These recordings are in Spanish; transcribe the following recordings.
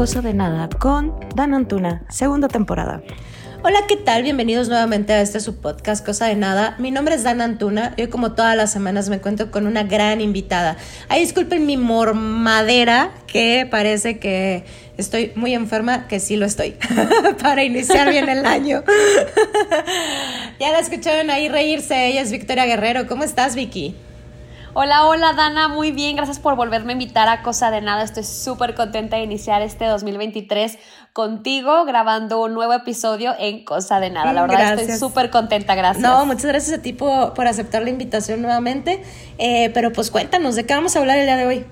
Cosa de Nada con Dan Antuna, segunda temporada. Hola, ¿qué tal? Bienvenidos nuevamente a este su podcast Cosa de Nada. Mi nombre es Dan Antuna. Yo como todas las semanas me encuentro con una gran invitada. Ay, disculpen mi mormadera, que parece que estoy muy enferma, que sí lo estoy, para iniciar bien el año. ya la escucharon ahí reírse, ella es Victoria Guerrero. ¿Cómo estás, Vicky? Hola, hola Dana, muy bien, gracias por volverme a invitar a Cosa de Nada. Estoy súper contenta de iniciar este 2023 contigo grabando un nuevo episodio en Cosa de Nada. La verdad estoy súper contenta, gracias. No, muchas gracias a ti por, aceptar la invitación nuevamente. Eh, pero pues cuéntanos, ¿de qué vamos a hablar el día de hoy?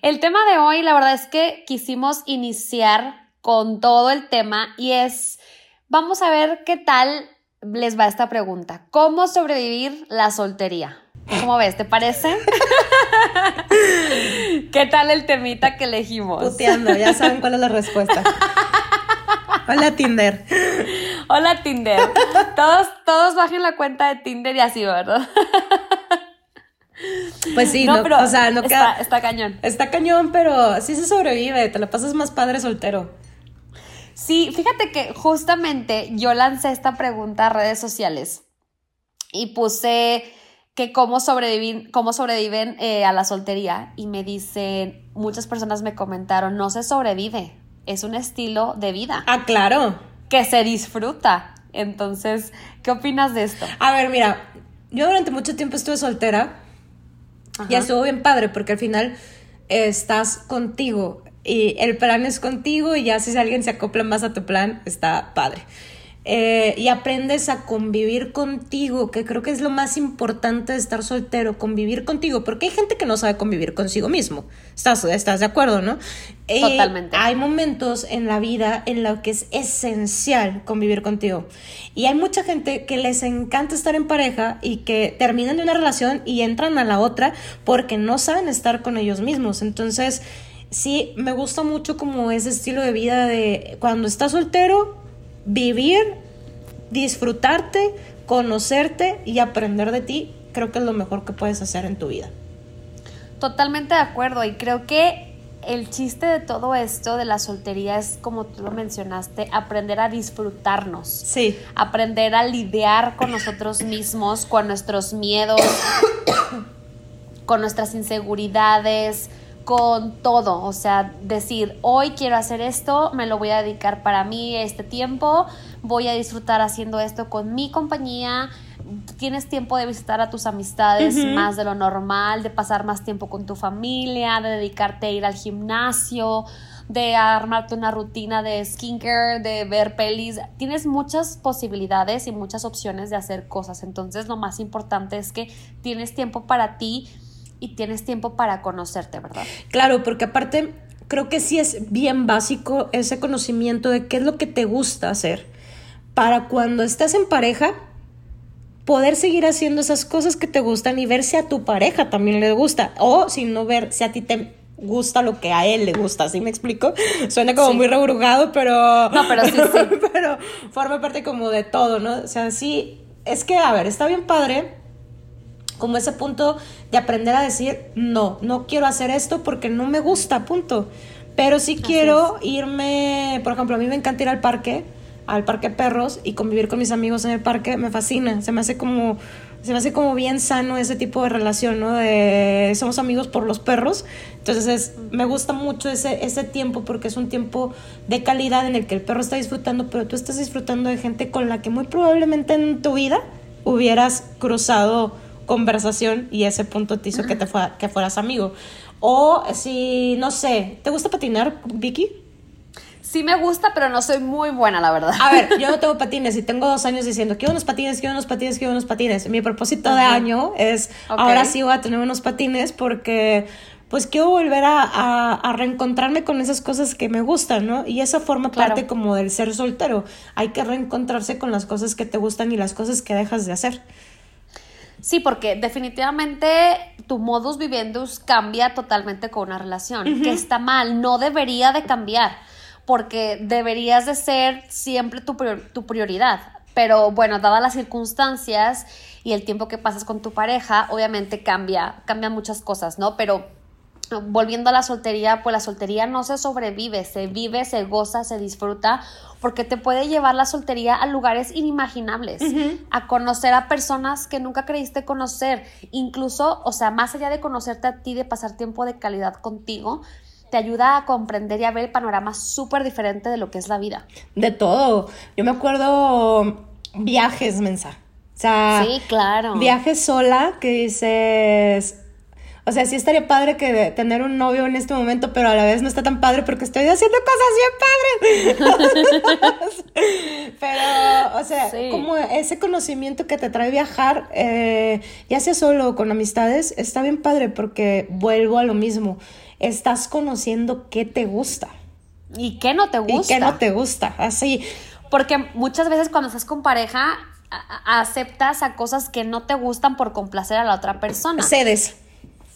El tema de hoy, la verdad es que quisimos iniciar con todo el tema y es, vamos a ver qué tal les va esta pregunta. ¿Cómo sobrevivir la soltería? ¿Cómo ves? ¿Te parece? ¿Qué tal el temita que elegimos? Puteando, ya saben cuál es la respuesta. Hola Tinder. Hola Tinder. Todos, todos bajen la cuenta de Tinder y así, ¿verdad? Pues sí, no, pero o sea, no está, está cañón. Está cañón, pero sí se sobrevive, te la pasas más padre soltero. Sí, fíjate que justamente yo lancé esta pregunta a redes sociales y puse que cómo sobreviven, cómo sobreviven eh, a la soltería y me dicen, muchas personas me comentaron, no se sobrevive, es un estilo de vida. Ah, claro. Que se disfruta. Entonces, ¿qué opinas de esto? A ver, mira, yo durante mucho tiempo estuve soltera y estuvo bien padre porque al final estás contigo y el plan es contigo y ya si alguien se acopla más a tu plan, está padre. Eh, y aprendes a convivir contigo, que creo que es lo más importante de estar soltero, convivir contigo, porque hay gente que no sabe convivir consigo mismo. Estás, estás de acuerdo, ¿no? Totalmente. hay momentos en la vida en los que es esencial convivir contigo. Y hay mucha gente que les encanta estar en pareja y que terminan de una relación y entran a la otra porque no saben estar con ellos mismos. Entonces, sí, me gusta mucho como ese estilo de vida de cuando estás soltero, vivir, disfrutarte, conocerte y aprender de ti, creo que es lo mejor que puedes hacer en tu vida. Totalmente de acuerdo y creo que el chiste de todo esto de la soltería es, como tú lo mencionaste, aprender a disfrutarnos. Sí. Aprender a lidiar con nosotros mismos, con nuestros miedos, con nuestras inseguridades, con todo, o sea, decir, hoy quiero hacer esto, me lo voy a dedicar para mí este tiempo, voy a disfrutar haciendo esto con mi compañía, tienes tiempo de visitar a tus amistades más de lo normal, de pasar más tiempo con tu familia, de dedicarte a ir al gimnasio, de armarte una rutina de skincare, de ver pelis. Tienes muchas posibilidades y muchas opciones de hacer cosas. Entonces lo más importante es que tienes tiempo para ti y tienes tiempo para conocerte, ¿verdad? Claro, porque aparte creo que sí es bien básico ese conocimiento de qué es lo que te gusta hacer para cuando estás en pareja poder seguir haciendo esas cosas que te gustan y ver si a tu pareja también le gusta o si no ver si a ti te gusta lo que a él le gusta, ¿sí me explico? Suena como muy rebrugado, pero No, pero sí, sí. pero forma parte como de todo, ¿no? O sea, sí es que a ver, está bien padre como ese punto de aprender a decir, no, no quiero hacer esto porque no me gusta, punto. Pero sí quiero irme, por ejemplo, a mí me encanta ir al parque, al parque perros y convivir con mis amigos en el parque, me fascina, se me hace como se me hace como bien sano ese tipo de relación, ¿no? De somos amigos por los perros. Entonces me gusta mucho ese, ese tiempo porque es un tiempo de calidad en el que el perro está disfrutando, pero tú estás disfrutando de gente con la que muy probablemente en tu vida hubieras cruzado conversación y ese punto te hizo que, te que fueras amigo. O si, no sé, ¿te gusta patinar, Vicky? Sí me gusta, pero no soy muy buena, la verdad. A ver, yo no tengo patines y tengo dos años diciendo, quiero unos patines, quiero unos patines, quiero unos patines. Mi propósito de año es, ahora sí voy a tener unos patines porque pues quiero volver a, a, reencontrarme con esas cosas que me gustan, ¿no? Y esa forma parte como del ser soltero. Hay que reencontrarse con las cosas que te gustan y las cosas que dejas de hacer. Sí, porque definitivamente tu modus vivendus cambia totalmente con una relación, que está mal, no debería de cambiar, porque deberías de ser siempre tu, tu prioridad. Pero bueno, dadas las circunstancias y el tiempo que pasas con tu pareja, obviamente cambia, cambian muchas cosas, ¿no? Pero volviendo a la soltería, pues la soltería no se sobrevive, se vive, se goza, se disfruta, porque te puede llevar la soltería a lugares inimaginables, a conocer a personas que nunca creíste conocer, incluso, o sea, más allá de conocerte a ti, de pasar tiempo de calidad contigo, te ayuda a comprender y a ver el panorama súper diferente de lo que es la vida. De todo. Yo me acuerdo viajes, mensa. O sea, sí, claro. Viajes sola que dices, o sea, sí estaría padre que tener un novio en este momento, pero a la vez no está tan padre porque estoy haciendo cosas bien padres. pero, o sea, como ese conocimiento que te trae viajar, eh, ya sea solo o con amistades, está bien padre porque vuelvo a lo mismo. Estás conociendo qué te gusta. Y qué no te gusta. Y qué no te gusta, así. Porque muchas veces cuando estás con pareja, aceptas a cosas que no te gustan por complacer a la otra persona. Cedes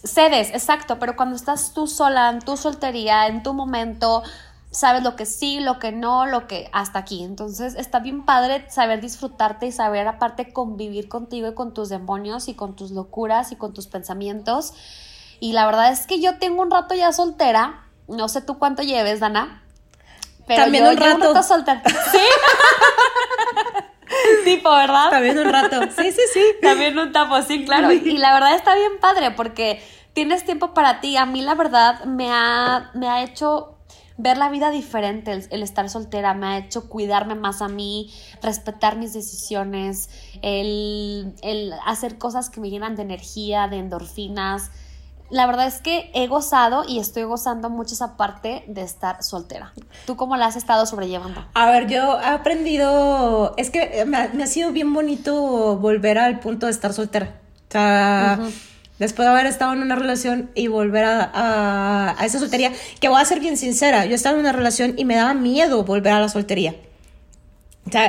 cedes, exacto, pero cuando estás tú sola, en tu soltería, en tu momento, sabes lo que sí, lo que no, lo que hasta aquí. Entonces está bien padre saber disfrutarte y saber aparte convivir contigo y con tus demonios y con tus locuras y con tus pensamientos. Y la verdad es que yo tengo un rato ya soltera, no sé tú cuánto lleves, Dana. Pero También un rato. un rato soltera. Sí. tipo, ¿verdad? También un rato. Sí, sí, sí. También un tapo, sí, claro. Y la verdad está bien padre porque tienes tiempo para ti. A mí la verdad me ha, me ha hecho ver la vida diferente el, estar soltera, me ha hecho cuidarme más a mí, respetar mis decisiones, el, el hacer cosas que me llenan de energía, de endorfinas la verdad es que he gozado y estoy gozando mucho esa parte de estar soltera. ¿Tú cómo la has estado sobrellevando? A ver, yo he aprendido, es que me ha, sido bien bonito volver al punto de estar soltera. O sea, después de haber estado en una relación y volver a, a esa soltería, que voy a ser bien sincera, yo estaba en una relación y me daba miedo volver a la soltería.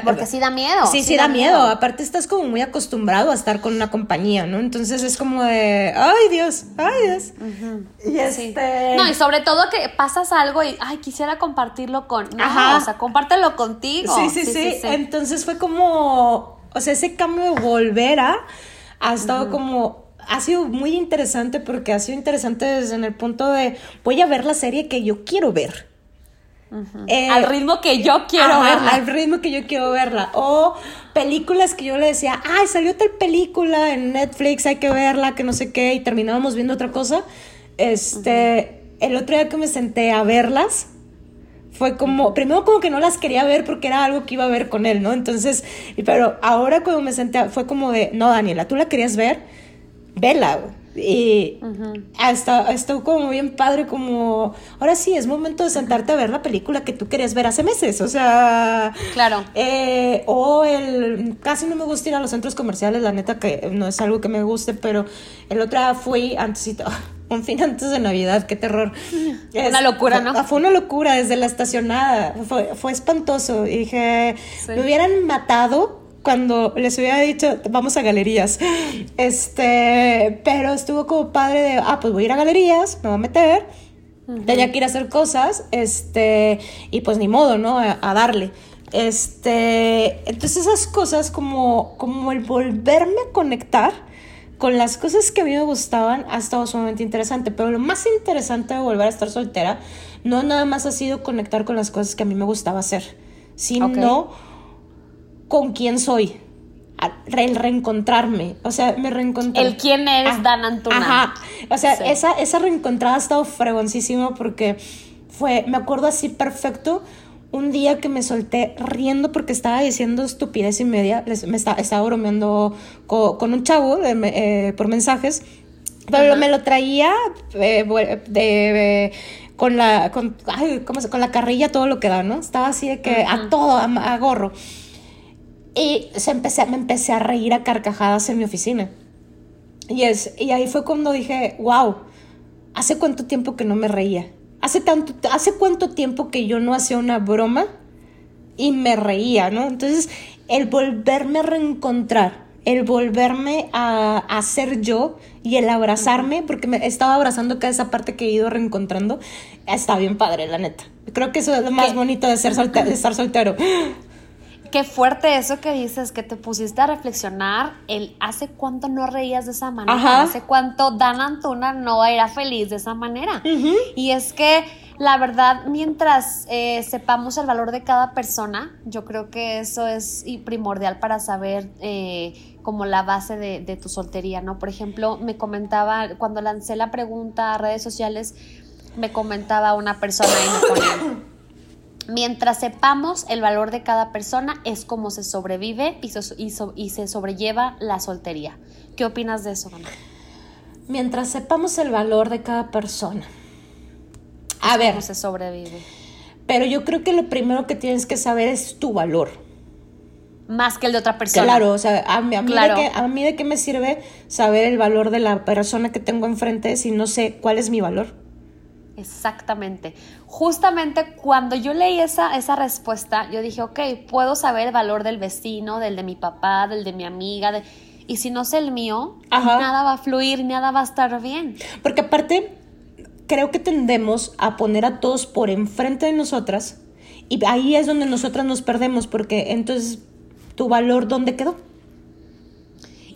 Porque sí da miedo. Sí, sí, da, miedo. Aparte estás como muy acostumbrado a estar con una compañía, ¿no? Entonces es como de, ay Dios, ay Dios. Y este... No, y sobre todo que pasas algo y, ay, quisiera compartirlo con... No, o sea, compártelo contigo. Sí sí, sí Entonces fue como, o sea, ese cambio de volver a, ha estado como ha sido muy interesante porque ha sido interesante desde el punto de voy a ver la serie que yo quiero ver. Eh, al ritmo que yo quiero verla. Al ritmo que yo quiero verla. O películas que yo le decía, ay, salió tal película en Netflix, hay que verla, que no sé qué, y terminábamos viendo otra cosa. Este, el otro día que me senté a verlas, fue como, primero como que no las quería ver porque era algo que iba a ver con él, ¿no? Entonces, pero ahora cuando me senté, fue como de, no, Daniela, tú la querías ver, vela, y hasta estuvo como bien padre, como ahora sí es momento de sentarte a ver la película que tú querías ver hace meses. O sea, claro. Eh, o el casi no me gusta ir a los centros comerciales, la neta que no es algo que me guste, pero el otro día fui antes un fin antes de Navidad, qué terror. Una locura, ¿no? Fue una locura desde la estacionada, fue, fue espantoso. Y dije, me hubieran matado cuando les hubiera dicho, vamos a galerías. Este, pero estuvo como padre de, ah, pues voy a ir a galerías, me voy a meter. Tenía que ir a hacer cosas, este, y pues ni modo, ¿no? A, darle. Este, entonces esas cosas como, como el volverme a conectar con las cosas que a mí me gustaban ha estado sumamente interesante, pero lo más interesante de volver a estar soltera no nada más ha sido conectar con las cosas que a mí me gustaba hacer, sino con quién soy. El reencontrarme, o sea, me reencontré. El quién eres Dan Antuna. Ajá, o sea, esa, esa reencontrada ha estado fregoncísima porque fue, me acuerdo así perfecto, un día que me solté riendo porque estaba diciendo estupidez y media, me estaba, estaba bromeando con, un chavo eh, por mensajes, pero me lo traía eh, de, con la con, con la carrilla todo lo que da, ¿no? Estaba así de que a todo, a gorro. Y se empecé, me empecé a reír a carcajadas en mi oficina. Y, es, y ahí fue cuando dije, wow, ¿hace cuánto tiempo que no me reía? ¿Hace, tanto, ¿Hace cuánto tiempo que yo no hacía una broma y me reía, ¿no? Entonces, el volverme a reencontrar, el volverme a, a ser yo y el abrazarme, porque me estaba abrazando cada esa parte que he ido reencontrando, está bien padre, la neta. Creo que eso es lo más bonito de, ser de estar soltero qué fuerte eso que dices, que te pusiste a reflexionar el hace cuánto no reías de esa manera, hace cuánto Dan Antuna no era feliz de esa manera. Y es que la verdad, mientras eh, sepamos el valor de cada persona, yo creo que eso es primordial para saber eh, como la base de, tu soltería, ¿no? Por ejemplo, me comentaba, cuando lancé la pregunta a redes sociales, me comentaba una persona y me ponía, mientras sepamos el valor de cada persona, es como se sobrevive y, y, se sobrelleva la soltería. ¿Qué opinas de eso, Ana? Mientras sepamos el valor de cada persona a ver. se sobrevive. Pero yo creo que lo primero que tienes que saber es tu valor. Más que el de otra persona. Claro, o sea, a mí, a mí, de, qué, me sirve saber el valor de la persona que tengo enfrente si no sé cuál es mi valor. Exactamente. Justamente cuando yo leí esa, esa respuesta, yo dije, ok, puedo saber el valor del vecino, del de mi papá, del de mi amiga, de... y si no sé el mío, nada va a fluir, nada va a estar bien. Porque aparte, creo que tendemos a poner a todos por enfrente de nosotras y ahí es donde nosotras nos perdemos porque entonces tu valor, ¿dónde quedó?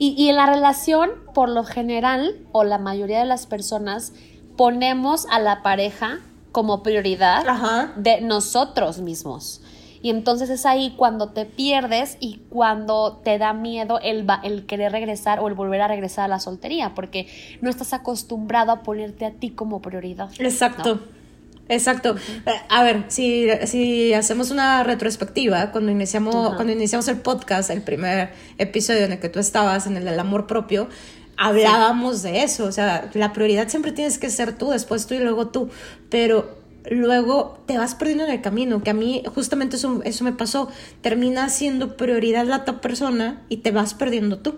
Y, en la relación, por lo general, o la mayoría de las personas, ponemos a la pareja como prioridad de nosotros mismos. Y entonces es ahí cuando te pierdes y cuando te da miedo el, el querer regresar o el volver a regresar a la soltería, porque no estás acostumbrado a ponerte a ti como prioridad. Exacto. Exacto. A ver, si, si hacemos una retrospectiva, cuando iniciamos, cuando iniciamos el podcast, el primer episodio en el que tú estabas, en el del amor propio, hablábamos de eso. O sea, la prioridad siempre tienes que ser tú, después tú y luego tú. Pero luego te vas perdiendo en el camino, que a mí justamente eso, eso me pasó, termina siendo prioridad la otra persona y te vas perdiendo tú.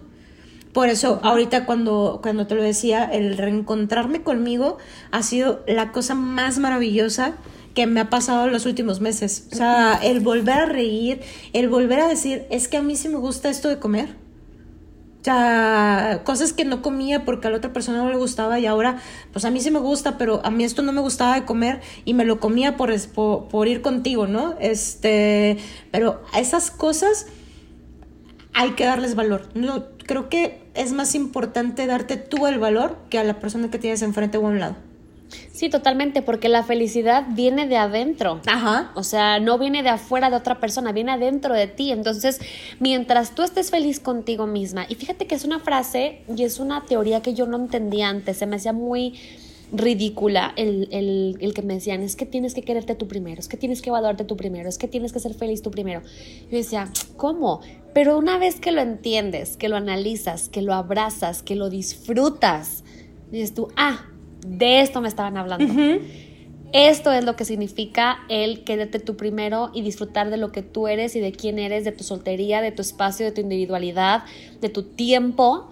Por eso, ahorita cuando, cuando te lo decía, el reencontrarme conmigo ha sido la cosa más maravillosa que me ha pasado en los últimos meses. O sea, el volver a reír, el volver a decir, es que a mí sí me gusta esto de comer sea, cosas que no comía porque a la otra persona no le gustaba y ahora, pues a mí sí me gusta, pero a mí esto no me gustaba de comer y me lo comía por, por, ir contigo, ¿no? Este, pero a esas cosas hay que darles valor. No, creo que es más importante darte tú el valor que a la persona que tienes enfrente o a un lado. Sí, totalmente, porque la felicidad viene de adentro. Ajá. O sea, no viene de afuera de otra persona, viene adentro de ti. Entonces, mientras tú estés feliz contigo misma, y fíjate que es una frase y es una teoría que yo no entendía antes, se me hacía muy ridícula el, el, que me decían, es que tienes que quererte tú primero, es que tienes que valorarte tú primero, es que tienes que ser feliz tú primero. Yo decía, ¿cómo? Pero una vez que lo entiendes, que lo analizas, que lo abrazas, que lo disfrutas, dices tú, ah, de esto me estaban hablando. Esto es lo que significa el quererte tú primero y disfrutar de lo que tú eres y de quién eres, de tu soltería, de tu espacio, de tu individualidad, de tu tiempo,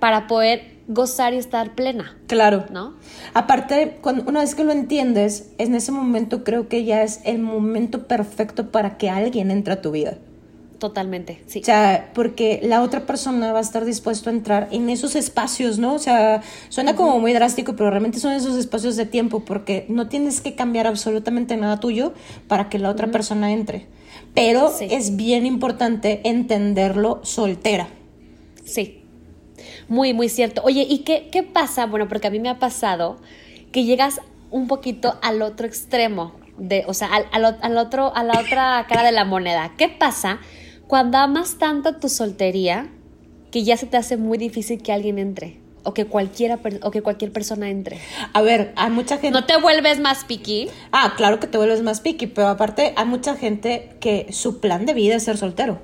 para poder gozar y estar plena. Claro. ¿No? Aparte, cuando, una vez que lo entiendes, en ese momento creo que ya es el momento perfecto para que alguien entre a tu vida. Totalmente, sí. O sea, porque la otra persona va a estar dispuesto a entrar en esos espacios, ¿no? O sea, suena como muy drástico, pero realmente son esos espacios de tiempo, porque no tienes que cambiar absolutamente nada tuyo para que la otra persona entre. Pero es bien importante entenderlo soltera. Sí, muy, muy cierto. Oye, ¿y qué, qué pasa? Bueno, porque a mí me ha pasado que llegas un poquito al otro extremo, de, o sea, al, al, al otro, a la otra cara de la moneda. ¿Qué pasa? Cuando amas tanto tu soltería que ya se te hace muy difícil que alguien entre o que cualquiera o que cualquier persona entre. A ver, hay mucha gente ¿No te vuelves más picky? Ah, claro que te vuelves más picky, pero aparte hay mucha gente que su plan de vida es ser soltero.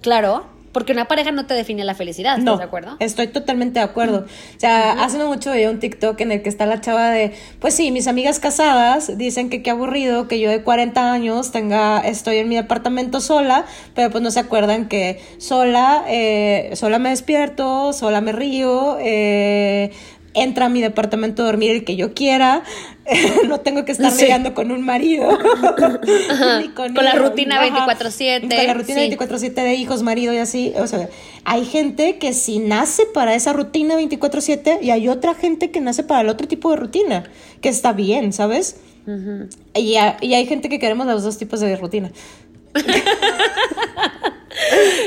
Claro. Porque una pareja no te define la felicidad, ¿estás de acuerdo? Estoy totalmente de acuerdo. O sea, hace no mucho veía un TikTok en el que está la chava de, pues sí, mis amigas casadas dicen que qué aburrido que yo de 40 años tenga, estoy en mi apartamento sola, pero pues no se acuerdan que sola, eh, sola me despierto, sola me río, eh, entra a mi departamento a dormir el que yo quiera, no tengo que estar sí. con un marido. con, la rutina 24/7. Con la rutina 24/7 de hijos, marido y así. O sea, hay gente que si nace para esa rutina 24/7 y hay otra gente que nace para el otro tipo de rutina, que está bien, ¿sabes? y, y hay gente que queremos los dos tipos de rutina.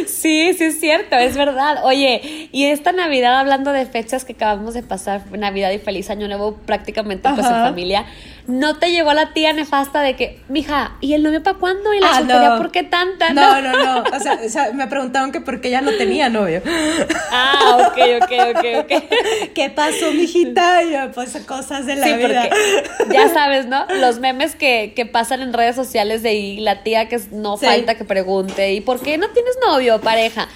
Sí, sí es cierto, es verdad. Oye, y esta Navidad, hablando de fechas que acabamos de pasar, Navidad y feliz año nuevo prácticamente pues en familia, ¿no te llegó la tía nefasta de que, mija, ¿y el novio para cuándo? ¿Y la ah, soltería por qué tanta? No, no, no, O, sea, o sea, me preguntaron que por qué ya no tenía novio. Ah, ok, ok, ok, ok. ¿Qué pasó, mijita? yo, pues cosas de la sí, vida. Porque, ya sabes, ¿no? Los memes que, que pasan en redes sociales de ahí, la tía que no falta que pregunte, ¿y por qué no tienes novio, pareja?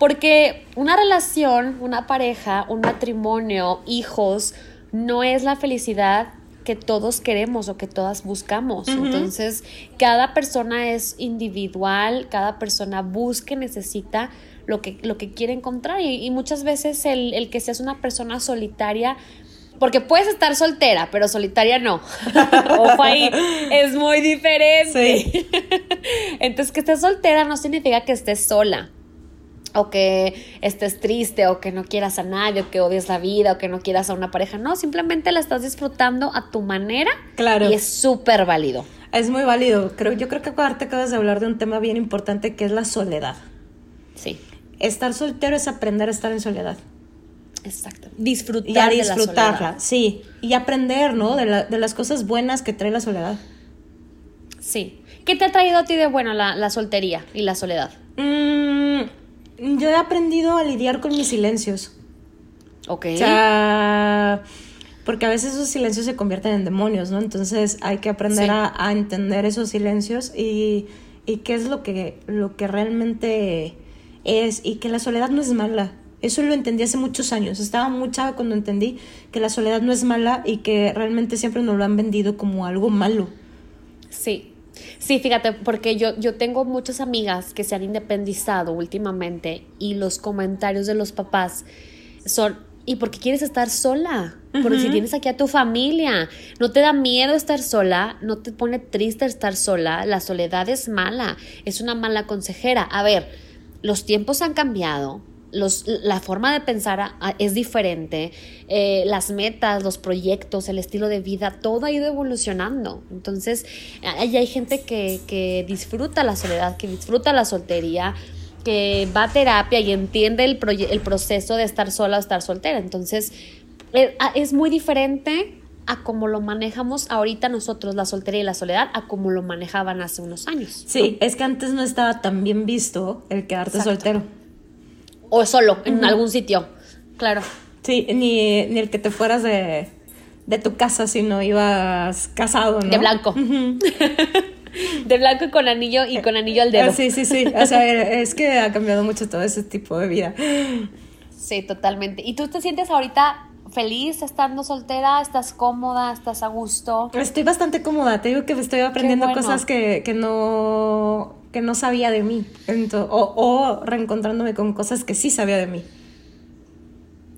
Porque una relación, una pareja, un matrimonio, hijos, no es la felicidad que todos queremos o que todas buscamos. Entonces, cada persona es individual, cada persona busca y necesita lo que, lo que quiere encontrar. Y, muchas veces el, el, que seas una persona solitaria, porque puedes estar soltera, pero solitaria no. Ojo ahí, es muy diferente. Entonces, que estés soltera no significa que estés sola o que estés triste o que no quieras a nadie o que odies la vida o que no quieras a una pareja. No, simplemente la estás disfrutando a tu manera. Claro. Y es súper válido. Es muy válido. Creo, yo creo que aparte acabas de hablar de un tema bien importante que es la soledad. Sí. Estar soltero es aprender a estar en soledad. Exacto. Disfrutar y a disfrutarla, sí. Y aprender, ¿no? De, la, de, las cosas buenas que trae la soledad. Sí. ¿Qué te ha traído a ti de bueno la, la soltería y la soledad? Mmm yo he aprendido a lidiar con mis silencios. Ok. O sea, porque a veces esos silencios se convierten en demonios, ¿no? Entonces hay que aprender a, entender esos silencios y, y, qué es lo que, lo que realmente es y que la soledad no es mala. Eso lo entendí hace muchos años. Estaba muy chava cuando entendí que la soledad no es mala y que realmente siempre nos lo han vendido como algo malo. Sí, Sí, fíjate, porque yo, yo tengo muchas amigas que se han independizado últimamente y los comentarios de los papás son, ¿y por qué quieres estar sola? Porque si tienes aquí a tu familia, no te da miedo estar sola, no te pone triste estar sola, la soledad es mala, es una mala consejera. A ver, los tiempos han cambiado, los, la forma de pensar es diferente, eh, las metas, los proyectos, el estilo de vida, todo ha ido evolucionando. Entonces, hay, hay gente que, que, disfruta la soledad, que disfruta la soltería, que va a terapia y entiende el, el proceso de estar sola o estar soltera. Entonces, eh, es muy diferente a cómo lo manejamos ahorita nosotros, la soltería y la soledad, a cómo lo manejaban hace unos años. Sí, es que antes no estaba tan bien visto el quedarte soltero o solo en algún sitio, claro. Sí, ni, ni, el que te fueras de, de tu casa si no ibas casado, ¿no? De blanco. de blanco y con anillo y con anillo al dedo. Sí, sí, sí. O sea, es que ha cambiado mucho todo ese tipo de vida. Sí, totalmente. ¿Y tú te sientes ahorita feliz estando soltera? ¿Estás cómoda? ¿Estás a gusto? Estoy bastante cómoda. Te digo que estoy aprendiendo cosas que, que no que no sabía de mí, o, o reencontrándome con cosas que sí sabía de mí.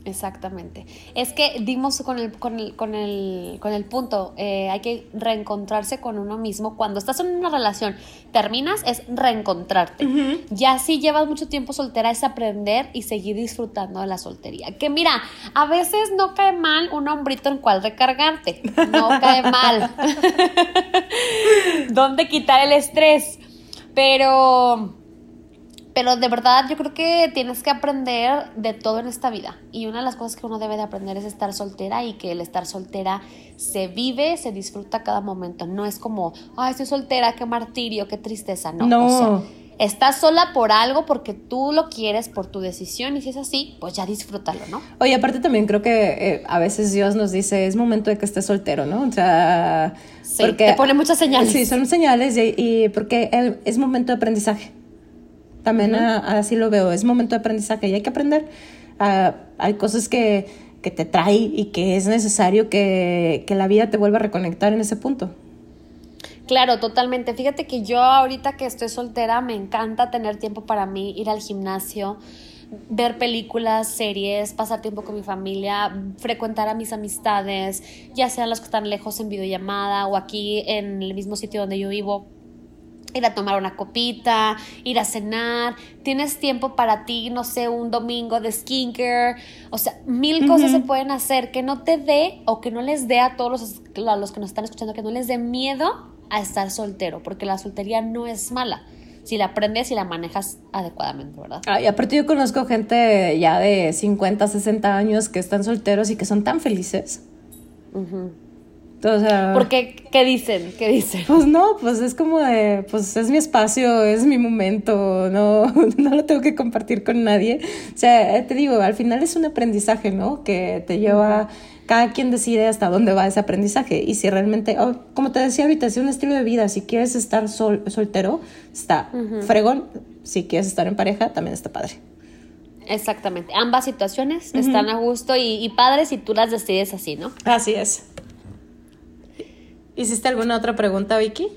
Exactamente. Es que dimos con el, con el, con el, con el punto, eh, hay que reencontrarse con uno mismo. Cuando estás en una relación, terminas, es reencontrarte. Ya si llevas mucho tiempo soltera, es aprender y seguir disfrutando de la soltería. Que mira, a veces no cae mal un hombrito en cual recargarte. No cae mal. ¿Dónde quitar el estrés? Pero, pero de verdad yo creo que tienes que aprender de todo en esta vida. Y una de las cosas que uno debe de aprender es estar soltera y que el estar soltera se vive, se disfruta cada momento. No es como, ay, estoy soltera, qué martirio, qué tristeza. No. no. estás sola por algo porque tú lo quieres por tu decisión y si es así, pues ya disfrútalo, ¿no? Oye, aparte también creo que eh, a veces Dios nos dice, es momento de que estés soltero, ¿no? O sea, Sí, porque, te pone muchas señales. Sí, son señales y, porque es momento de aprendizaje. También así lo veo, es momento de aprendizaje y hay que aprender. Ah, hay cosas que, que, te trae y que es necesario que, que la vida te vuelva a reconectar en ese punto. Claro, totalmente. Fíjate que yo ahorita que estoy soltera me encanta tener tiempo para mí, ir al gimnasio ver películas, series, pasar tiempo con mi familia, frecuentar a mis amistades, ya sean las que están lejos en videollamada o aquí en el mismo sitio donde yo vivo. Ir a tomar una copita, ir a cenar, tienes tiempo para ti, no sé, un domingo de skincare, o sea, mil cosas se pueden hacer que no te dé o que no les dé a todos los, a los que nos están escuchando, que no les dé miedo a estar soltero, porque la soltería no es mala si la aprendes y la manejas adecuadamente, ¿verdad? Ah, y aparte yo conozco gente ya de 50, 60 años que están solteros y que son tan felices. O sea, ¿Por qué? ¿Qué dicen? ¿Qué dicen? Pues no, pues es como de, pues es mi espacio, es mi momento, no, no lo tengo que compartir con nadie. O sea, te digo, al final es un aprendizaje, ¿no? Que te lleva, cada quien decide hasta dónde va ese aprendizaje. Y si realmente, oh, como te decía ahorita, es un estilo de vida, si quieres estar sol, soltero, está fregón. Si quieres estar en pareja, también está padre. Exactamente. Ambas situaciones están a gusto y, y padres si tú las decides así, ¿no? Así es. ¿Hiciste alguna otra pregunta, Vicky?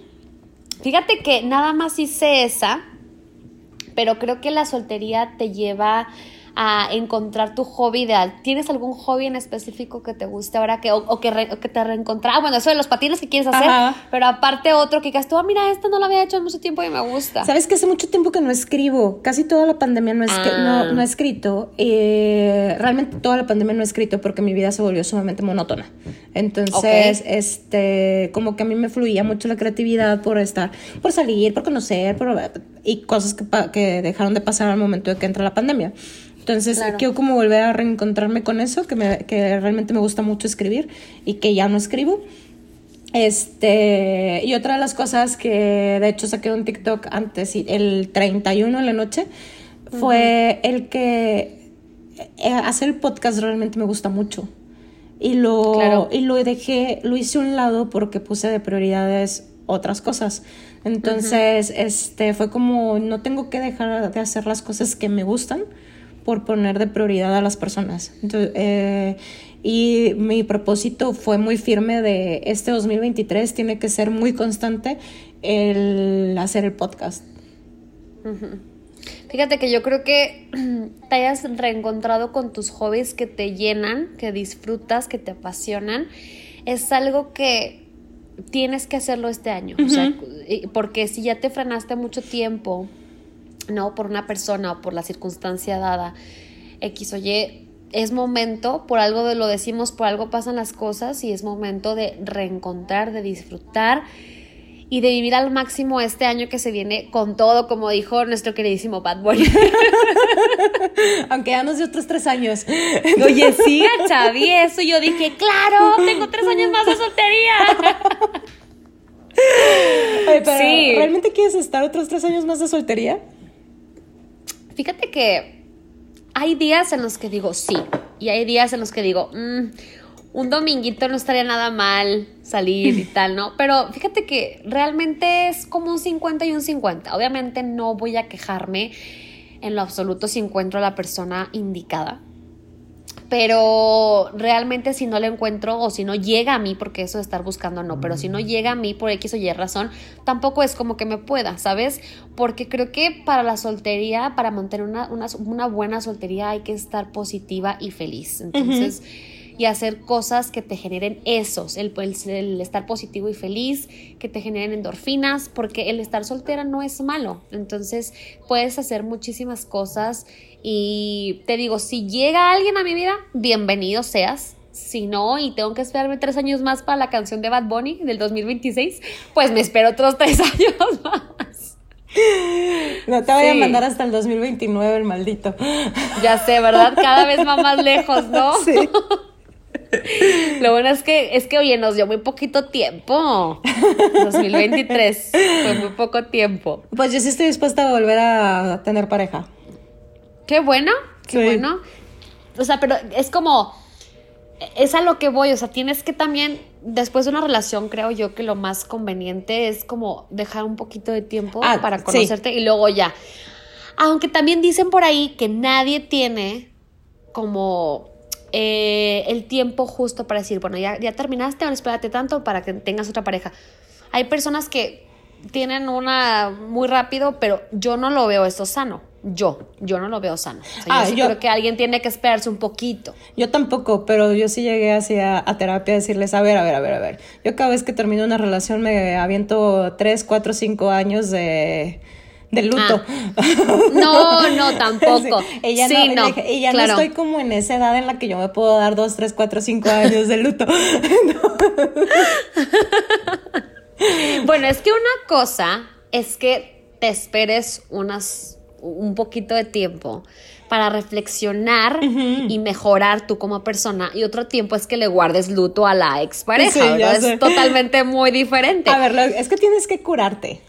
Fíjate que nada más hice esa, pero creo que la soltería te lleva a encontrar tu hobby ideal. ¿Tienes algún hobby en específico que te guste ahora que, o, que, que te reencontraba? Bueno, eso de los patines que quieres hacer, pero aparte otro que digas tú, ah, mira, esto no lo había hecho en mucho tiempo y me gusta. Sabes que hace mucho tiempo que no escribo, casi toda la pandemia no, es no, no, he escrito. Eh, realmente toda la pandemia no he escrito porque mi vida se volvió sumamente monótona. Entonces, este, como que a mí me fluía mucho la creatividad por estar, por salir, por conocer, por, y cosas que, que dejaron de pasar al momento de que entra la pandemia. Entonces quiero como volver a reencontrarme con eso, que, me, que realmente me gusta mucho escribir y que ya no escribo. Este, y otra de las cosas que de hecho saqué un TikTok antes, el 31 en la noche, fue el que eh, hacer el podcast realmente me gusta mucho. Y lo, y lo dejé, lo hice a un lado porque puse de prioridades otras cosas. Entonces, este, fue como, no tengo que dejar de hacer las cosas que me gustan por poner de prioridad a las personas. Eh, y mi propósito fue muy firme de este 2023, tiene que ser muy constante el hacer el podcast. Fíjate que yo creo que te hayas reencontrado con tus hobbies que te llenan, que disfrutas, que te apasionan, es algo que tienes que hacerlo este año. porque si ya te frenaste mucho tiempo no por una persona o por la circunstancia dada, X o Y, es momento, por algo de lo decimos, por algo pasan las cosas y es momento de reencontrar, de disfrutar y de vivir al máximo este año que se viene con todo, como dijo nuestro queridísimo Bad Boy. Aunque ya nos dio otros tres años. Oye, sí, Chavi, eso yo dije, claro, tengo tres años más de soltería. sí. ¿realmente quieres estar otros tres años más de soltería? Fíjate que hay días en los que digo sí y hay días en los que digo, mm, un dominguito no estaría nada mal salir y tal, ¿no? Pero fíjate que realmente es como un 50 y un 50. Obviamente no voy a quejarme en lo absoluto si encuentro a la persona indicada pero realmente si no lo encuentro o si no llega a mí, porque eso de estar buscando no, pero si no llega a mí por X o Y razón, tampoco es como que me pueda, ¿sabes? Porque creo que para la soltería, para mantener una, una, buena soltería hay que estar positiva y feliz. Entonces y hacer cosas que te generen esos, el, el, estar positivo y feliz, que te generen endorfinas, porque el estar soltera no es malo. Entonces puedes hacer muchísimas cosas y te digo, si llega alguien a mi vida, bienvenido seas. Si no, y tengo que esperarme tres años más para la canción de Bad Bunny del 2026, pues me espero otros tres años más. No te voy a mandar hasta el 2029, el maldito. Ya sé, ¿verdad? Cada vez va más lejos, ¿no? Sí. Lo bueno es que, es que, oye, nos dio muy poquito tiempo. 2023 fue muy poco tiempo. Pues yo sí estoy dispuesta a volver a tener pareja. Qué bueno, qué bueno. O sea, pero es como, es a lo que voy, o sea, tienes que también, después de una relación, creo yo que lo más conveniente es como dejar un poquito de tiempo ah, para conocerte y luego ya. Aunque también dicen por ahí que nadie tiene como eh, el tiempo justo para decir, bueno, ya, ya terminaste, ahora espérate tanto para que tengas otra pareja. Hay personas que tienen una muy rápido, pero yo no lo veo eso sano. Yo, yo no lo veo sano. Ah, yo, creo que alguien tiene que esperarse un poquito. Yo tampoco, pero yo sí llegué así a, terapia a decirles, a ver, a ver, a ver, a ver. Yo cada vez que termino una relación me aviento tres, cuatro, cinco años de de luto. Ah. No, no, tampoco. ella no, y ya no estoy como en esa edad en la que yo me puedo dar dos, tres, cuatro, cinco años de luto. bueno, es que una cosa es que te esperes unas, un poquito de tiempo para reflexionar y mejorar tú como persona. Y otro tiempo es que le guardes luto a la expareja. es totalmente muy diferente. A ver, es que tienes que curarte.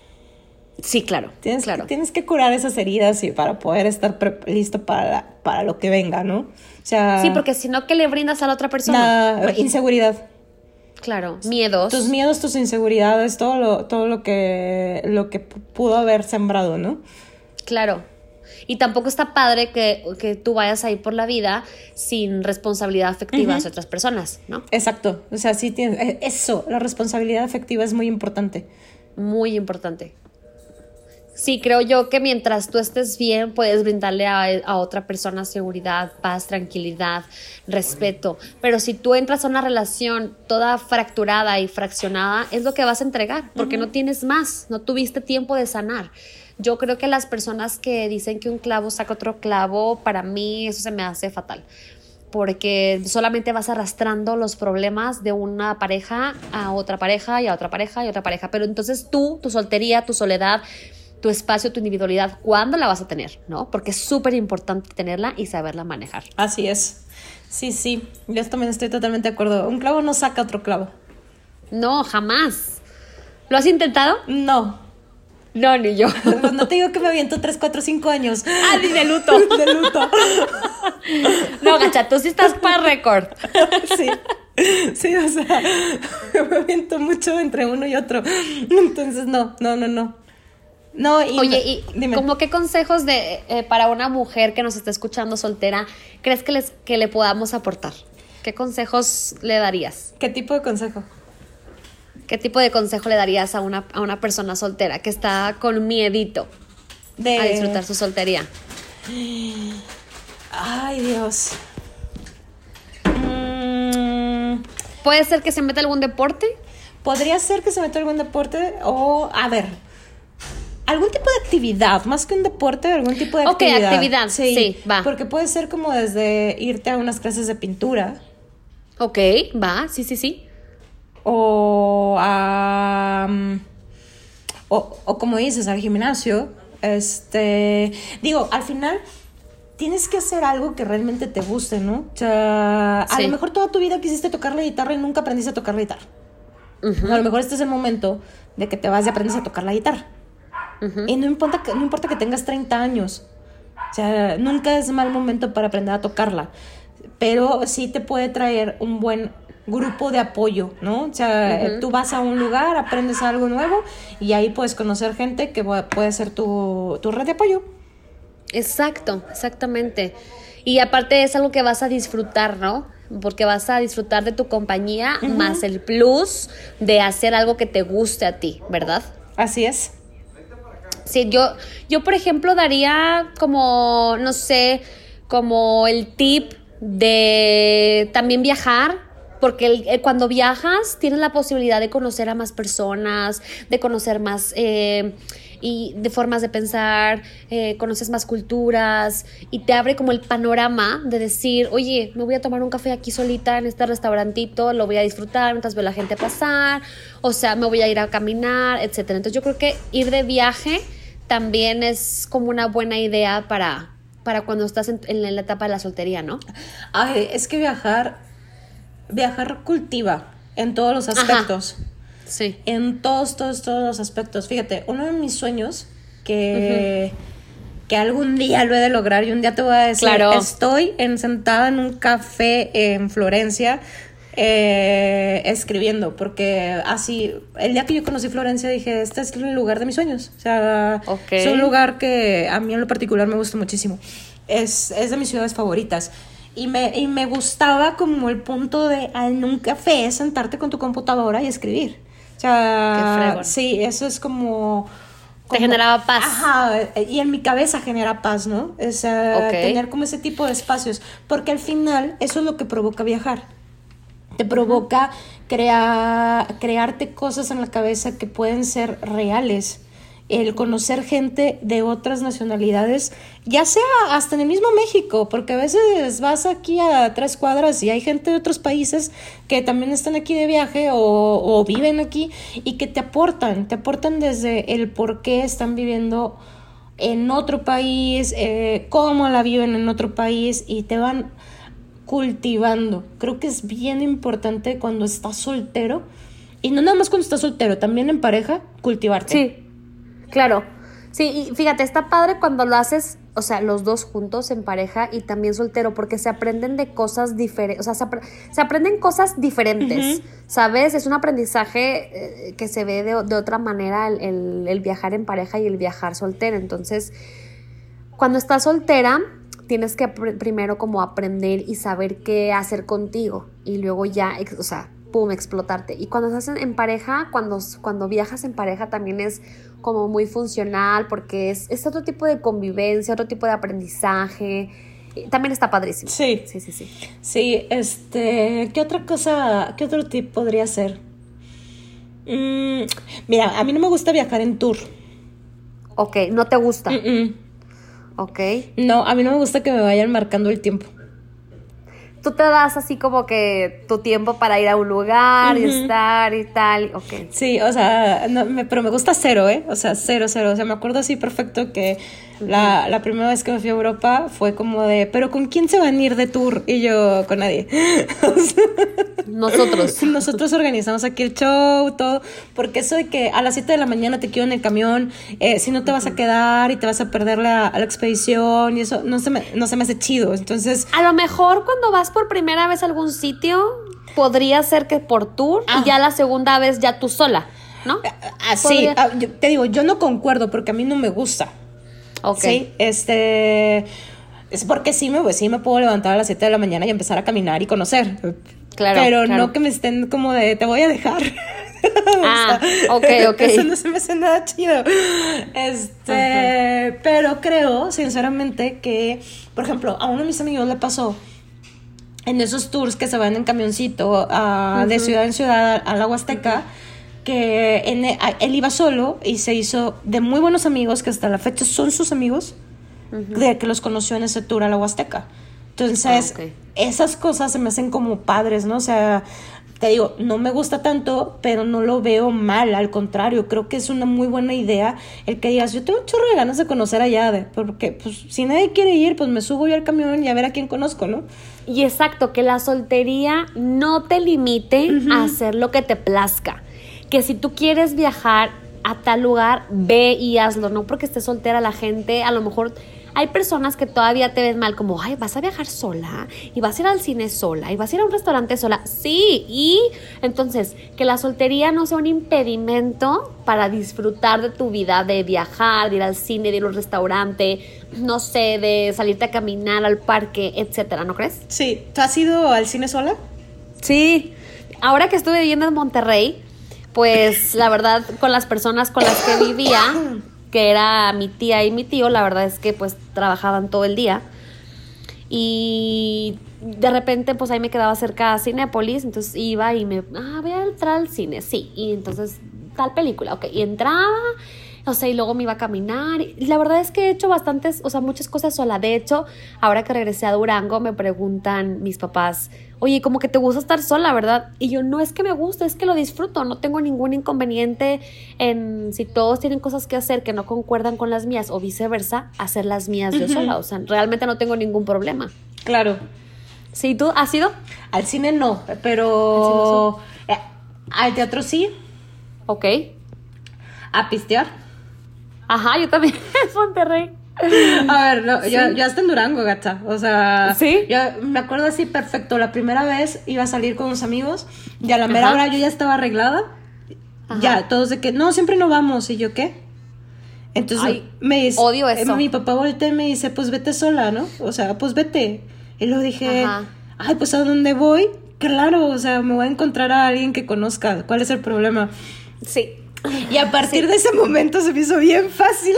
Sí, claro. Tienes, claro. Que, tienes que curar esas heridas y para poder estar listo para, para lo que venga, ¿no? O sea, sí, porque si no, ¿qué le brindas a la otra persona? inseguridad. Claro, miedos. Tus miedos, tus inseguridades, todo lo, todo lo que, lo que pudo haber sembrado, ¿no? Claro. Y tampoco está padre que, que tú vayas ahí por la vida sin responsabilidad afectiva hacia otras personas, ¿no? Exacto. O sea, sí tienes. Eso, la responsabilidad afectiva es muy importante. Muy importante. Sí, creo yo que mientras tú estés bien, puedes brindarle a, otra persona seguridad, paz, tranquilidad, respeto. Pero si tú entras a una relación toda fracturada y fraccionada, es lo que vas a entregar, porque no tienes más, no tuviste tiempo de sanar. Yo creo que las personas que dicen que un clavo saca otro clavo, para mí eso se me hace fatal porque solamente vas arrastrando los problemas de una pareja a otra pareja y a otra pareja y a otra pareja. Pero entonces tú, tu soltería, tu soledad, tu espacio, tu individualidad, ¿cuándo la vas a tener? ¿No? Porque es súper importante tenerla y saberla manejar. Así es. Sí, sí, yo también estoy totalmente de acuerdo. Un clavo no saca otro clavo. No, jamás. ¿Lo has intentado? No. No, ni yo. Pues no te digo que me aviento 3, 4, 5 años. Ah, ni de luto. de luto. no, gacha, tú sí estás para récord. sí. Sí, o sea, me aviento mucho entre uno y otro. Entonces, no, no, no, no. No, y Oye, y dime. como qué consejos de eh, para una mujer que nos está escuchando soltera crees que les que le podamos aportar? ¿Qué consejos le darías? ¿Qué tipo de consejo? ¿Qué tipo de consejo le darías a una, a una persona soltera que está con miedito de... a disfrutar su soltería? Ay, Dios. Mm. ¿Puede ser que se meta algún deporte? Podría ser que se meta algún deporte o, a ver, algún tipo de actividad, más que un deporte, algún tipo de actividad. Ok, actividad, sí, va. Porque puede ser como desde irte a unas clases de pintura. Ok, va, sí, sí, sí. O a... o, o como dices, al gimnasio. Este, digo, al final tienes que hacer algo que realmente te guste, ¿no? O sea, a lo mejor toda tu vida quisiste tocar la guitarra y nunca aprendiste a tocar la guitarra. A lo mejor este es el momento de que te vas y aprendes a tocar la guitarra. Y no importa, que, no importa que tengas 30 años. O sea, nunca es mal momento para aprender a tocarla. Pero sí te puede traer un buen grupo de apoyo, ¿no? O sea, tú vas a un lugar, aprendes algo nuevo y ahí puedes conocer gente que puede ser tu, red de apoyo. Exacto, exactamente. Y aparte es algo que vas a disfrutar, ¿no? Porque vas a disfrutar de tu compañía más el plus de hacer algo que te guste a ti, ¿verdad? Así es. Sí, yo, yo por ejemplo daría como, no sé, como el tip de también viajar, porque eh, cuando viajas tienes la posibilidad de conocer a más personas, de conocer más eh, y de formas de pensar, eh, conoces más culturas y te abre como el panorama de decir, oye, me voy a tomar un café aquí solita en este restaurantito, lo voy a disfrutar mientras veo a la gente pasar, o sea, me voy a ir a caminar, etcétera. Entonces yo creo que ir de viaje también es como una buena idea para, para cuando estás en, la etapa de la soltería, ¿no? Ay, es que viajar, viajar cultiva en todos los aspectos. Sí. En todos, todos, todos los aspectos. Fíjate, uno de mis sueños que, que algún día lo he de lograr y un día te voy a decir, claro. estoy en, sentada en un café en Florencia eh, escribiendo, porque así, el día que yo conocí Florencia dije, este es el lugar de mis sueños. O sea, es un lugar que a mí en lo particular me gusta muchísimo. Es, es de mis ciudades favoritas. Y me, y me gustaba como el punto de en un café sentarte con tu computadora y escribir. O sea, sí, eso es como... Te generaba paz. Ajá, y en mi cabeza genera paz, ¿no? Es tener como ese tipo de espacios, porque al final eso es lo que provoca viajar te provoca crear, crearte cosas en la cabeza que pueden ser reales el conocer gente de otras nacionalidades, ya sea hasta en el mismo México, porque a veces vas aquí a tres cuadras y hay gente de otros países que también están aquí de viaje o, viven aquí y que te aportan, te aportan desde el por qué están viviendo en otro país, eh, cómo la viven en otro país y te van cultivando. Creo que es bien importante cuando estás soltero, y no nada más cuando estás soltero, también en pareja, cultivarte. Sí, claro. Sí, y fíjate, está padre cuando lo haces, o sea, los dos juntos en pareja y también soltero, porque se aprenden de cosas diferentes, o sea, se, aprenden cosas diferentes, ¿sabes? Es un aprendizaje eh, que se ve de, otra manera el, el, viajar en pareja y el viajar soltero. Entonces, cuando estás soltera, tienes que primero como aprender y saber qué hacer contigo y luego ya, o sea, pum, explotarte. Y cuando estás en pareja, cuando, cuando viajas en pareja también es como muy funcional porque es, es otro tipo de convivencia, otro tipo de aprendizaje. También está padrísimo. Sí. Sí, sí, sí. Sí, este, ¿qué otra cosa, qué otro tip podría ser? Mm, mira, a mí no me gusta viajar en tour. Ok, ¿no te gusta? Ok. No, a mí no me gusta que me vayan marcando el tiempo. Tú te das así como que tu tiempo para ir a un lugar y estar y tal, ok. Sí, o sea, no, pero me gusta cero, ¿eh? O sea, cero, cero. O sea, me acuerdo así perfecto que la, la, primera vez que me fui a Europa fue como de, pero ¿con quién se van a ir de tour? Y yo, con nadie. Nosotros. Nosotros organizamos aquí el show, todo, porque eso de que a las 7 de la mañana te quiero en el camión, eh, si no te vas a quedar y te vas a perder la, la expedición y eso no se, me, no se me hace chido. Entonces... A lo mejor cuando vas por primera vez a algún sitio, podría ser que por tour y ah. ya la segunda vez ya tú sola. ¿No? Así, ah, ah, te digo, yo no concuerdo porque a mí no me gusta. Ok. Sí, este. Es porque sí me, sí me puedo levantar a las 7 de la mañana y empezar a caminar y conocer. Claro. Pero no que me estén como de te voy a dejar. Ah, ok, ok. Eso no se me hace nada chido. Este, pero creo, sinceramente, que, por ejemplo, a uno de mis amigos le pasó en esos tours que se van en camioncito de ciudad en ciudad a, la Huasteca que e, él iba solo y se hizo de muy buenos amigos que hasta la fecha son sus amigos, de que los conoció en ese tour a la Huasteca. Entonces, ah, esas cosas se me hacen como padres, ¿no? O sea, te digo, no me gusta tanto, pero no lo veo mal, al contrario, creo que es una muy buena idea el que digas, yo tengo un chorro de ganas de conocer allá, de, porque pues si nadie quiere ir, pues me subo yo al camión y a ver a quién conozco, ¿no? Y exacto, que la soltería no te limite a hacer lo que te plazca que si tú quieres viajar a tal lugar, ve y hazlo, no porque estés soltera la gente, a lo mejor hay personas que todavía te ven mal como, ay, vas a viajar sola y vas a ir al cine sola y vas a ir a un restaurante sola. Sí, y entonces que la soltería no sea un impedimento para disfrutar de tu vida, de viajar, de ir al cine, de ir a un restaurante, no sé, de salirte a caminar al parque, etcétera, ¿no crees? Sí, ¿tú has ido al cine sola? Sí. Ahora que estuve viviendo en Monterrey, pues la verdad con las personas con las que vivía, que era mi tía y mi tío, la verdad es que pues trabajaban todo el día. Y de repente pues ahí me quedaba cerca a Cinépolis, entonces iba y me, ah, voy a entrar al cine, sí. Y entonces tal película, ok. Y entraba o sea, y luego me iba a caminar. Y la verdad es que he hecho bastantes, o sea, muchas cosas sola. De hecho, ahora que regresé a Durango, me preguntan mis papás, oye, como que te gusta estar sola, ¿verdad? Y yo, no es que me guste, es que lo disfruto, no tengo ningún inconveniente en si todos tienen cosas que hacer que no concuerdan con las mías o viceversa, hacer las mías yo sola. O sea, realmente no tengo ningún problema. Claro. Sí, ¿tú has ido? Al cine no, pero eh, al teatro sí. Ok. A pistear. Ajá, yo también es Monterrey. A ver, no, yo, yo, hasta en Durango, gata. O sea, ¿Sí? yo me acuerdo así perfecto. La primera vez iba a salir con unos amigos y a la mera hora yo ya estaba arreglada. Ya, todos de que, no, siempre no vamos. Y yo, ¿qué? Entonces me dice, odio eh, eso. mi papá voltea y me dice, pues vete sola, ¿no? O sea, pues vete. Y luego dije, ay, pues a dónde voy, claro, o sea, me voy a encontrar a alguien que conozca. ¿Cuál es el problema? Sí. Y a partir de ese momento se me hizo bien fácil,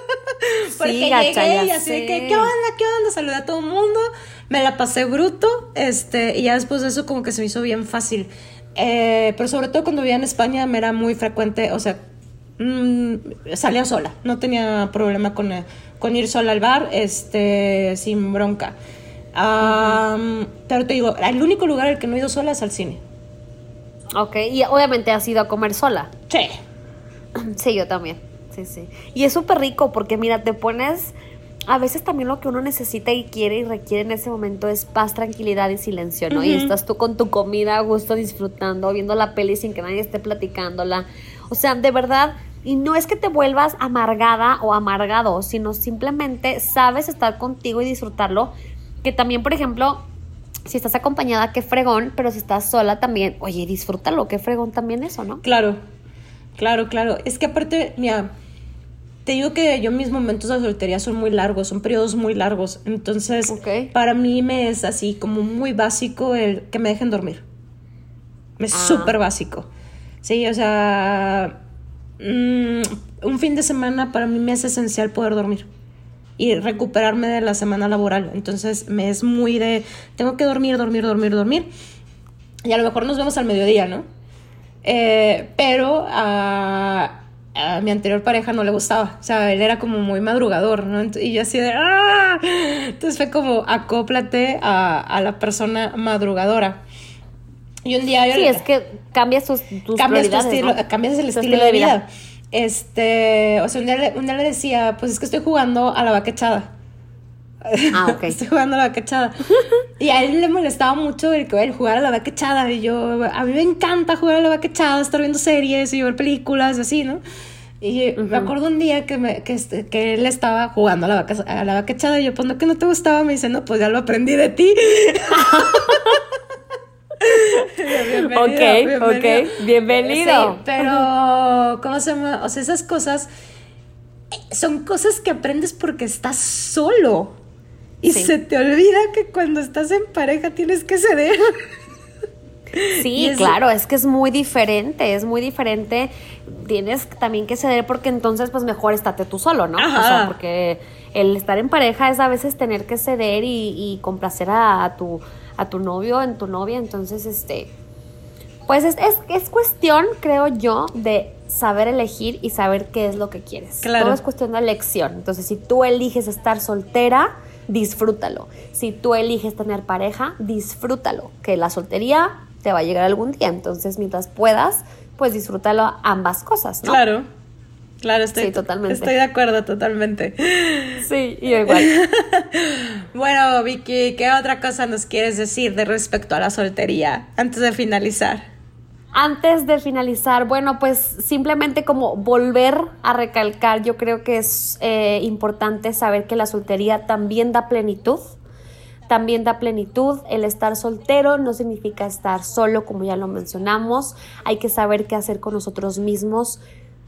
Porque sí, llegué y así que, ¿qué onda? ¿Qué onda? Saludé a todo el mundo, me la pasé bruto, este, y ya después de eso como que se me hizo bien fácil. Eh, pero sobre todo cuando vivía en España me era muy frecuente, o sea, mm, salía sola, no tenía problema con, eh, con ir sola al bar, este, sin bronca. Pero te digo, el único lugar al que no he ido sola es al cine. Ok, y obviamente has ido a comer sola. Sí. Sí, yo también. Sí, sí. Y es súper rico porque, mira, te pones. A veces también lo que uno necesita y quiere y requiere en ese momento es paz, tranquilidad y silencio, ¿no? Y estás tú con tu comida a gusto disfrutando, viendo la peli sin que nadie esté platicándola. O sea, de verdad, y no es que te vuelvas amargada o amargado, sino simplemente sabes estar contigo y disfrutarlo. Que también, por ejemplo, si estás acompañada, qué fregón, pero si estás sola también, oye, disfrútalo, qué fregón también eso, ¿no? Claro, claro, claro. Es que aparte, mira, te digo que yo mis momentos de soltería son muy largos, son periodos muy largos. Entonces, para mí me es así como muy básico el que me dejen dormir. Es Ah. súper básico. Sí, o sea, mm, un fin de semana para mí me es esencial poder dormir y recuperarme de la semana laboral. Entonces, me es muy de, tengo que dormir, dormir, dormir, dormir. Y a lo mejor nos vemos al mediodía, ¿no? Eh, pero a, a mi anterior pareja no le gustaba. O sea, él era como muy madrugador, ¿no? Y yo así de ¡ah! Entonces fue como acóplate a, a la persona madrugadora. Y un día yo Sí, le- es que cambias tus, tus cambias tu estilo, ¿no? cambias el estilo, de vida. Este, o sea, un día, le, un día le decía, pues es que estoy jugando a la vaca echada. Ah, ok. Estoy jugando a la vaca echada. y a él le molestaba mucho el, el jugar a la vaca echada. Y yo, a mí me encanta jugar a la vaca echada, estar viendo series y ver películas y así, ¿no? Y me acuerdo un día que, me, que, este- que él estaba jugando a la, vaca, a la vaca echada y yo, pues no, que no te gustaba. Me dice, no, pues ya lo aprendí de ti. Bienvenido, Ok, bienvenido. ok, bienvenido. Sí, pero, ¿cómo se llama? O sea, esas cosas eh, son cosas que aprendes porque estás solo. Y Sí. se te olvida que cuando estás en pareja tienes que ceder. Sí, es- claro, es que es muy diferente, es muy diferente. Tienes también que ceder porque entonces pues mejor estate tú solo, ¿no? O Ajá. sea, porque el estar en pareja es a veces tener que ceder y, y complacer a, a tu, a tu novio, en tu novia, entonces este... Pues es, es, es cuestión, creo yo, de saber elegir y saber qué es lo que quieres. Claro. Todo es cuestión de elección. Entonces, si tú eliges estar soltera, disfrútalo. Si tú eliges tener pareja, disfrútalo. Que la soltería te va a llegar algún día. Entonces, mientras puedas, pues disfrútalo ambas cosas, ¿no? Claro. Claro, estoy, Sí, totalmente. estoy de acuerdo, totalmente. Sí, y igual. Bueno, Vicky, ¿qué otra cosa nos quieres decir de respecto a la soltería antes de finalizar? Antes de finalizar, bueno, pues simplemente como volver a recalcar, yo creo que es eh, importante saber que la soltería también da plenitud, también da plenitud. El estar soltero no significa estar solo, como ya lo mencionamos. Hay que saber qué hacer con nosotros mismos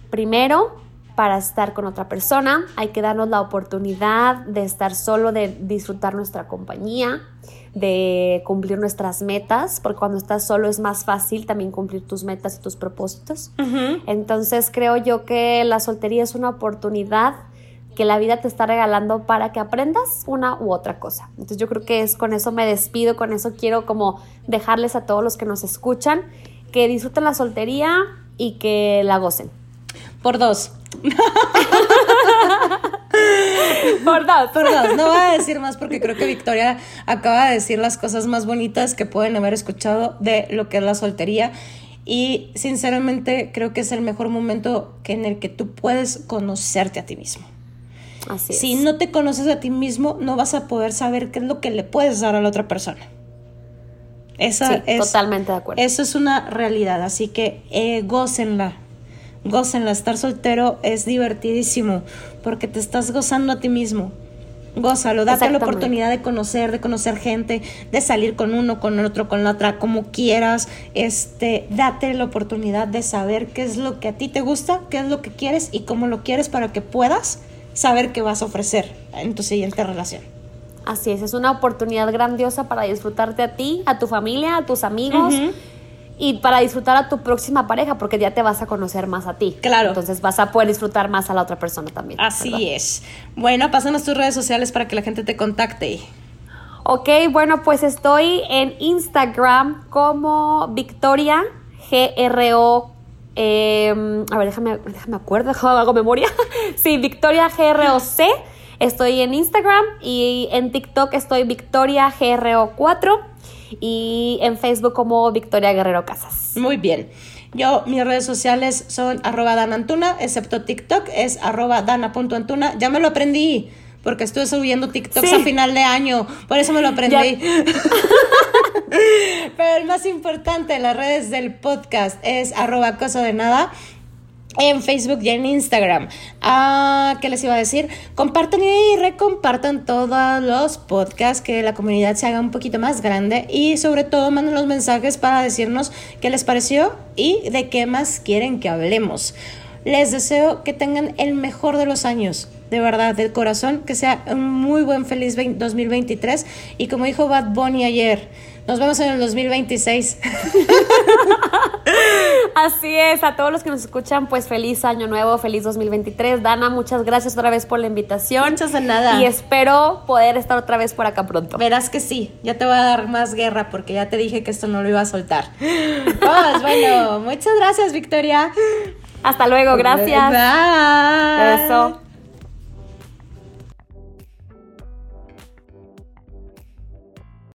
primero para estar con otra persona. Hay que darnos la oportunidad de estar solo, de disfrutar nuestra compañía, de cumplir nuestras metas, porque cuando estás solo es más fácil también cumplir tus metas y tus propósitos. Entonces creo yo que la soltería es una oportunidad que la vida te está regalando para que aprendas una u otra cosa. Entonces yo creo que es con eso me despido, con eso quiero como dejarles a todos los que nos escuchan que disfruten la soltería y que la gocen. Por dos. Por dos. Por dos. No voy a decir más porque creo que Victoria acaba de decir las cosas más bonitas que pueden haber escuchado de lo que es la soltería. Y sinceramente creo que es el mejor momento que en el que tú puedes conocerte a ti mismo. Así es. Si no te conoces a ti mismo, no vas a poder saber qué es lo que le puedes dar a la otra persona. Esa Sí, es, totalmente de acuerdo. Eso es una realidad, así que eh, gócenla. Gócenla. Estar soltero es divertidísimo porque te estás gozando a ti mismo. Gózalo, date la oportunidad de conocer, de conocer gente, de salir con uno, con otro, con la otra, como quieras. Este, date la oportunidad de saber qué es lo que a ti te gusta, qué es lo que quieres y cómo lo quieres para que puedas saber qué vas a ofrecer en tu siguiente relación. Así es, es una oportunidad grandiosa para disfrutarte a ti, a tu familia, a tus amigos. Y para disfrutar a tu próxima pareja porque ya te vas a conocer más a ti. Claro. Entonces vas a poder disfrutar más a la otra persona también. Así ¿verdad? es. Bueno, pásanos tus redes sociales para que la gente te contacte. Ok, bueno, pues estoy en Instagram como Victoria, G-R-O Em, a ver, déjame, déjame acuerdo, hago memoria. sí, Victoria GROC. Estoy en Instagram y en TikTok estoy Victoria GRO 4 y en Facebook como Victoria Guerrero Casas. Muy bien. Yo, mis redes sociales son arroba danantuna, excepto TikTok, es arroba dana.antuna. Ya me lo aprendí, porque estuve subiendo TikToks a final de año, por eso me lo aprendí. Pero el más importante las redes del podcast es arroba cosa de nada en Facebook y en Instagram. Ah, ¿Qué les iba a decir? Compartan y recompartan todos los podcasts, que la comunidad se haga un poquito más grande y sobre todo manden los mensajes para decirnos qué les pareció y de qué más quieren que hablemos. Les deseo que tengan el mejor de los años, de verdad, del corazón, que sea un muy buen feliz 2023 y como dijo Bad Bunny ayer, nos vemos en el 2026. Así es, a todos los que nos escuchan, pues feliz año nuevo, feliz 2023. Dana, muchas gracias otra vez por la invitación. Muchas de nada. Y espero poder estar otra vez por acá pronto. Verás que sí, ya te voy a dar más guerra porque ya te dije que esto no lo iba a soltar. Pues bueno, muchas gracias, Victoria. Hasta luego, gracias. Bye. Eso.